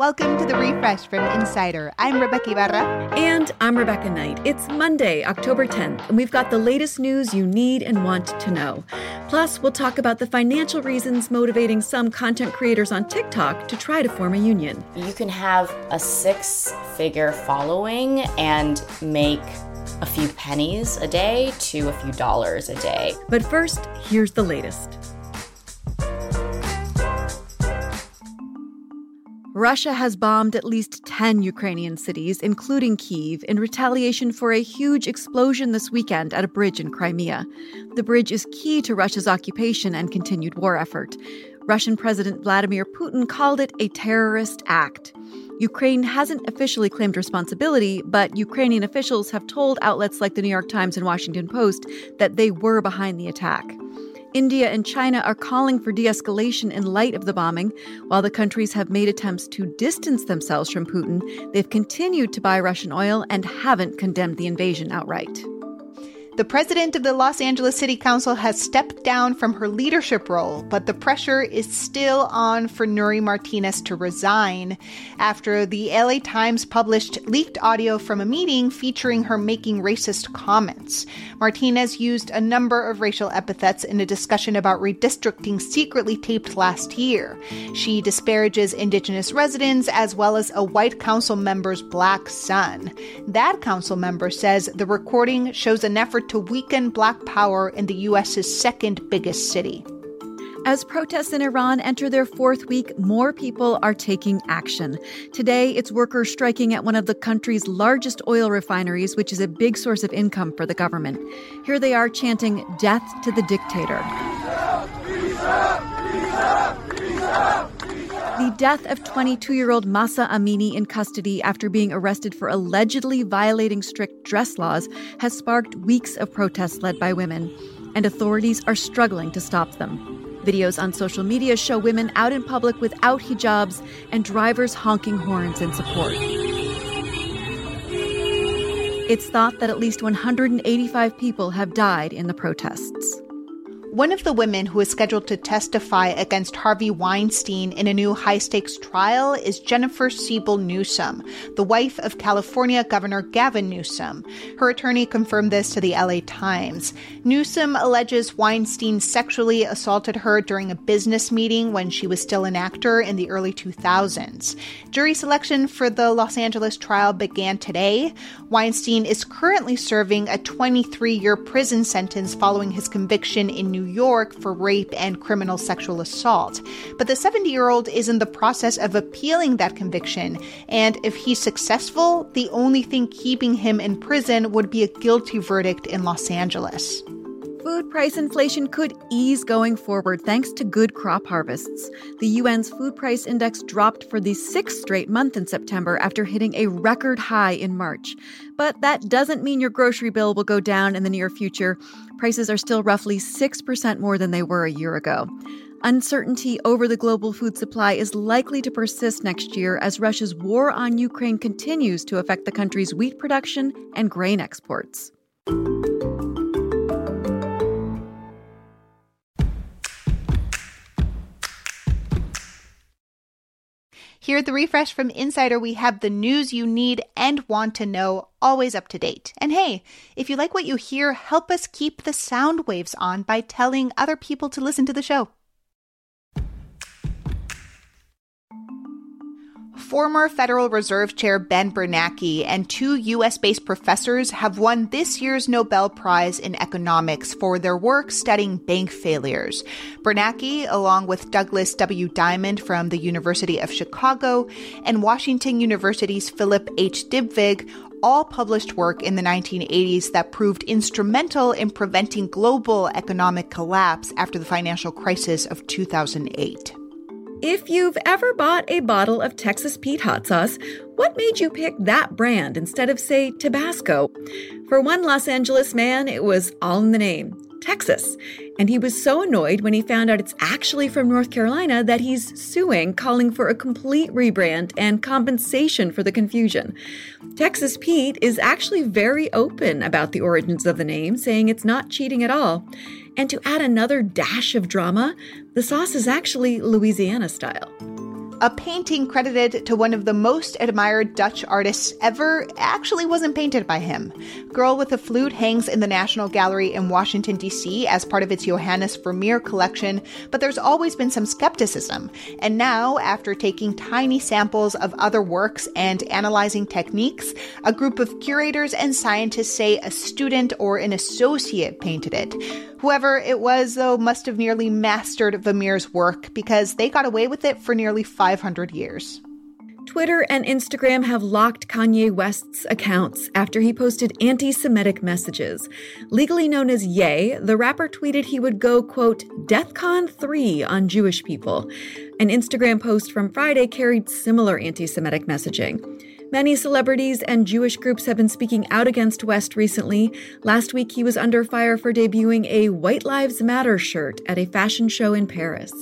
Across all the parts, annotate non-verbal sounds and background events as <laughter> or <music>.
Welcome to the refresh from Insider. I'm Rebeca Ibarra. And I'm Rebecca Knight. It's Monday, October 10th, and we've got the latest news you need and want to know. Plus, we'll talk about the financial reasons motivating some content creators on TikTok to try to form a union. You can have a six figure following and make a few pennies a day to a few dollars a day. But first, here's the latest. Russia has bombed at least 10 Ukrainian cities, including Kiev, in retaliation for a huge explosion this weekend at a bridge in Crimea. The bridge is key to Russia's occupation and continued war effort. Russian President Vladimir Putin called it a terrorist act. Ukraine hasn't officially claimed responsibility, but Ukrainian officials have told outlets like the New York Times and Washington Post that they were behind the attack. India and China are calling for de escalation in light of the bombing. While the countries have made attempts to distance themselves from Putin, they've continued to buy Russian oil and haven't condemned the invasion outright. The president of the Los Angeles City Council has stepped down from her leadership role, but the pressure is still on for Nury Martinez to resign after the LA Times published leaked audio from a meeting featuring her making racist comments. Martinez used a number of racial epithets in a discussion about redistricting secretly taped last year. She disparages indigenous residents as well as a white council member's black son. That council member says the recording shows an effort to weaken black power in the U.S.'s second biggest city. As protests in Iran enter their fourth week, more people are taking action. Today, it's workers striking at one of the country's largest oil refineries, which is a big source of income for the government. Here they are chanting, Death to the dictator. The death of 22 year old Mahsa Amini in custody after being arrested for allegedly violating strict dress laws has sparked weeks of protests led by women, and authorities are struggling to stop them. Videos on social media show women out in public without hijabs and drivers honking horns in support. It's thought that at least 185 people have died in the protests. One of the women who is scheduled to testify against Harvey Weinstein in a new high stakes trial is Jennifer Siebel Newsom, the wife of California Governor Gavin Newsom. Her attorney confirmed this to the LA Times. Newsom alleges Weinstein sexually assaulted her during a business meeting when she was still an actor in the early 2000s. Jury selection for the Los Angeles trial began today. Weinstein is currently serving a 23 year prison sentence following his conviction in New New York for rape and criminal sexual assault. But the 70 year old is in the process of appealing that conviction, and if he's successful, the only thing keeping him in prison would be a guilty verdict in Los Angeles. Food price inflation could ease going forward thanks to good crop harvests. The UN's food price index dropped for the sixth straight month in September after hitting a record high in March. But that doesn't mean your grocery bill will go down in the near future. Prices are still roughly 6% more than they were a year ago. Uncertainty over the global food supply is likely to persist next year as Russia's war on Ukraine continues to affect the country's wheat production and grain exports. Here at the Refresh from Insider, we have the news you need and want to know, always up to date. And hey, if you like what you hear, help us keep the sound waves on by telling other people to listen to the show. Former Federal Reserve Chair Ben Bernanke and two US based professors have won this year's Nobel Prize in Economics for their work studying bank failures. Bernanke, along with Douglas W. Diamond from the University of Chicago and Washington University's Philip H. Dybvig, all published work in the 1980s that proved instrumental in preventing global economic collapse after the financial crisis of 2008. If you've ever bought a bottle of Texas Pete hot sauce, what made you pick that brand instead of, say, Tabasco? For one Los Angeles man, it was all in the name Texas. And he was so annoyed when he found out it's actually from North Carolina that he's suing, calling for a complete rebrand and compensation for the confusion. Texas Pete is actually very open about the origins of the name, saying it's not cheating at all. And to add another dash of drama, the sauce is actually Louisiana style. A painting credited to one of the most admired Dutch artists ever actually wasn't painted by him. Girl with a Flute hangs in the National Gallery in Washington, D.C. as part of its Johannes Vermeer collection, but there's always been some skepticism. And now, after taking tiny samples of other works and analyzing techniques, a group of curators and scientists say a student or an associate painted it. Whoever it was, though, must have nearly mastered Vermeer's work because they got away with it for nearly 500 years. Twitter and Instagram have locked Kanye West's accounts after he posted anti Semitic messages. Legally known as Ye, the rapper tweeted he would go, quote, DEFCON 3 on Jewish people. An Instagram post from Friday carried similar anti Semitic messaging. Many celebrities and Jewish groups have been speaking out against West recently. Last week, he was under fire for debuting a White Lives Matter shirt at a fashion show in Paris.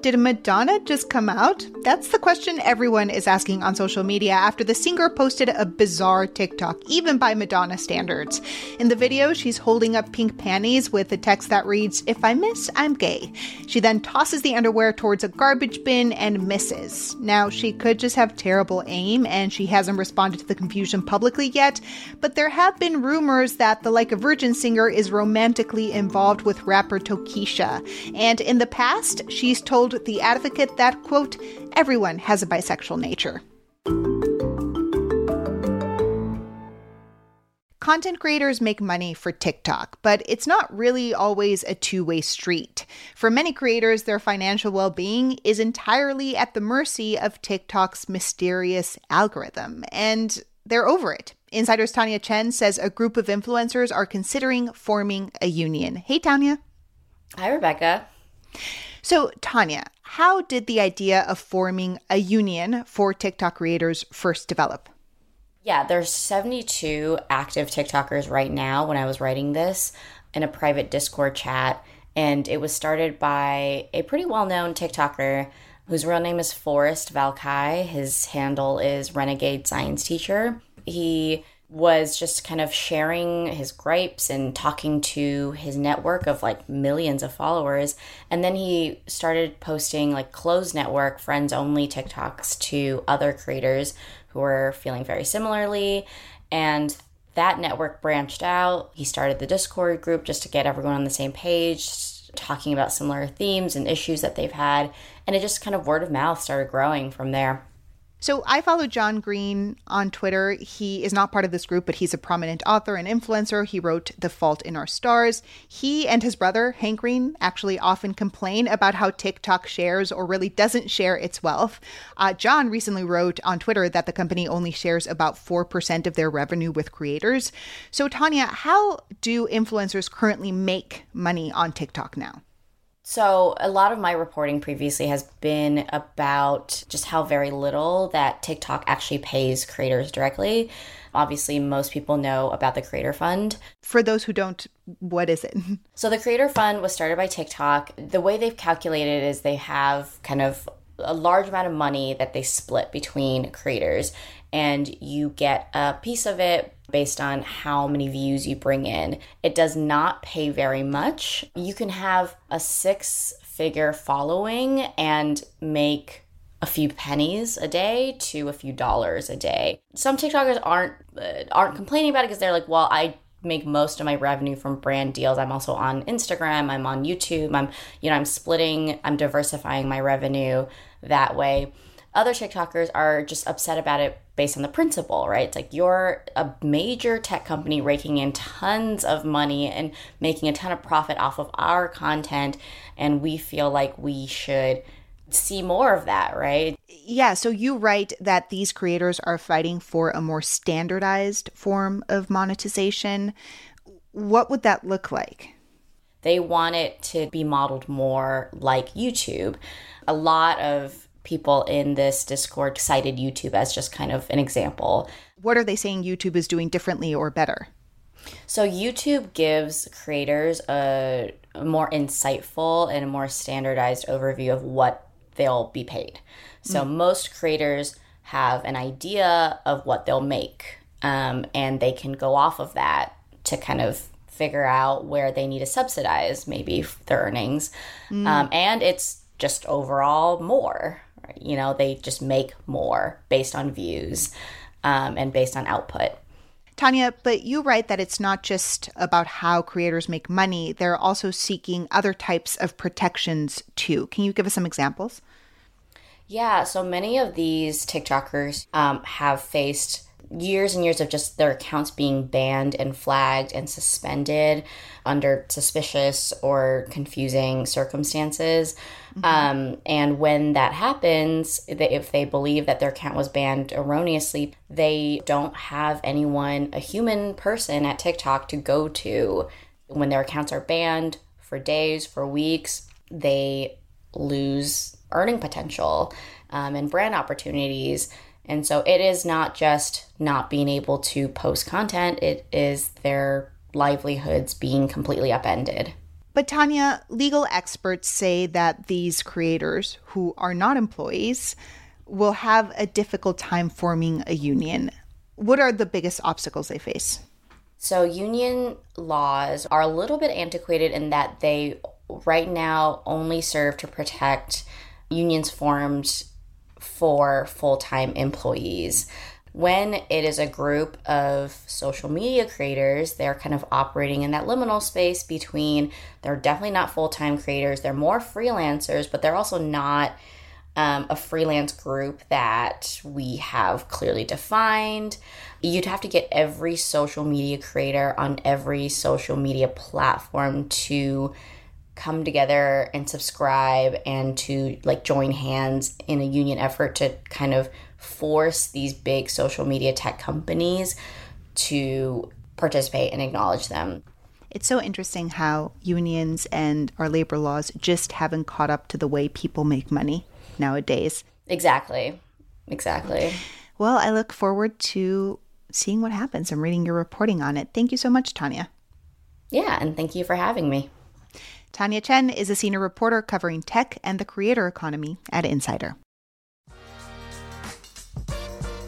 Did Madonna just come out? That's the question everyone is asking on social media after the singer posted a bizarre TikTok, even by Madonna standards. In the video, she's holding up pink panties with a text that reads, If I miss, I'm gay. She then tosses the underwear towards a garbage bin and misses. Now, she could just have terrible aim and she hasn't responded to the confusion publicly yet, but there have been rumors that the Like a Virgin singer is romantically involved with rapper Tokischa. And in the past, she's told told The Advocate that, quote, everyone has a bisexual nature. Content creators make money for TikTok, but it's not really always a two way street. For many creators, their financial well being is entirely at the mercy of TikTok's mysterious algorithm, and they're over it. Insider's Tanya Chen says a group of influencers are considering forming a union. Hey, Tanya. Hi, Rebecca. So, Tanya, how did the idea of forming a union for TikTok creators first develop? Yeah, there's 72 active TikTokers right now when I was writing this in a private Discord chat. And it was started by a pretty well known TikToker whose real name is Forrest Valkai. His handle is Renegade Science Teacher. He was just kind of sharing his gripes and talking to his network of like millions of followers. And then he started posting like closed network, friends only TikToks to other creators who were feeling very similarly. And that network branched out. He started the Discord group just to get everyone on the same page, talking about similar themes and issues that they've had. And it just kind of word of mouth started growing from there. So I follow John Green on Twitter. He is not part of this group, but he's a prominent author and influencer. He wrote The Fault in Our Stars. He and his brother, Hank Green, actually often complain about how TikTok shares or really doesn't share its wealth. Uh, John recently wrote on Twitter that the company only shares about 4% of their revenue with creators. So, Tanya, how do influencers currently make money on TikTok now? So, a lot of my reporting previously has been about just how very little that TikTok actually pays creators directly. Obviously, most people know about the Creator Fund. For those who don't, what is it? <laughs> So, the Creator Fund was started by TikTok. The way they've calculated is they have kind of a large amount of money that they split between creators, and you get a piece of it based on how many views you bring in. It does not pay very much. You can have a six figure following and make a few pennies a day to a few dollars a day. Some TikTokers aren't uh, aren't complaining about it because they're like, well, I make most of my revenue from brand deals. I'm also on Instagram, I'm on YouTube. I'm you know, I'm splitting, I'm diversifying my revenue that way. Other TikTokers are just upset about it based on the principle, right? It's like you're a major tech company raking in tons of money and making a ton of profit off of our content and we feel like we should see more of that, right? Yeah, so you write that these creators are fighting for a more standardized form of monetization. What would that look like? They want it to be modeled more like YouTube. A lot of people in this Discord cited YouTube as just kind of an example. What are they saying YouTube is doing differently or better? So, YouTube gives creators a, more insightful and a more standardized overview of what they'll be paid. So mm. most creators have an idea of what they'll make, um, and they can go off of that to kind of figure out where they need to subsidize maybe their earnings. Mm. Um, and it's just overall more. You know, they just make more based on views um, and based on output. Tanya, but you write that it's not just about how creators make money, they're also seeking other types of protections too. Can you give us some examples? Yeah, so many of these TikTokers um, have faced years and years of just their accounts being banned and flagged and suspended under suspicious or confusing circumstances. Mm-hmm. Um, and when that happens, if they believe that their account was banned erroneously, they don't have anyone, a human person at TikTok to go to. When their accounts are banned for days, for weeks, they lose earning potential um, and brand opportunities. And so it is not just not being able to post content, it is their livelihoods being completely upended. But Tanya, legal experts say that these creators who are not employees will have a difficult time forming a union. What are the biggest obstacles they face? So, union laws are a little bit antiquated in that they right now only serve to protect unions formed for full time employees. When it is a group of social media creators, they're kind of operating in that liminal space between they're definitely not full time creators, they're more freelancers, but they're also not um, a freelance group that we have clearly defined. You'd have to get every social media creator on every social media platform to come together and subscribe and to like join hands in a union effort to kind of force these big social media tech companies to participate and acknowledge them. It's so interesting how unions and our labor laws just haven't caught up to the way people make money nowadays. Exactly. Exactly. Well, I look forward to seeing what happens and reading your reporting on it. Thank you so much, Tanya. Yeah, and thank you for having me. Tanya Chen is a senior reporter covering tech and the creator economy at Insider.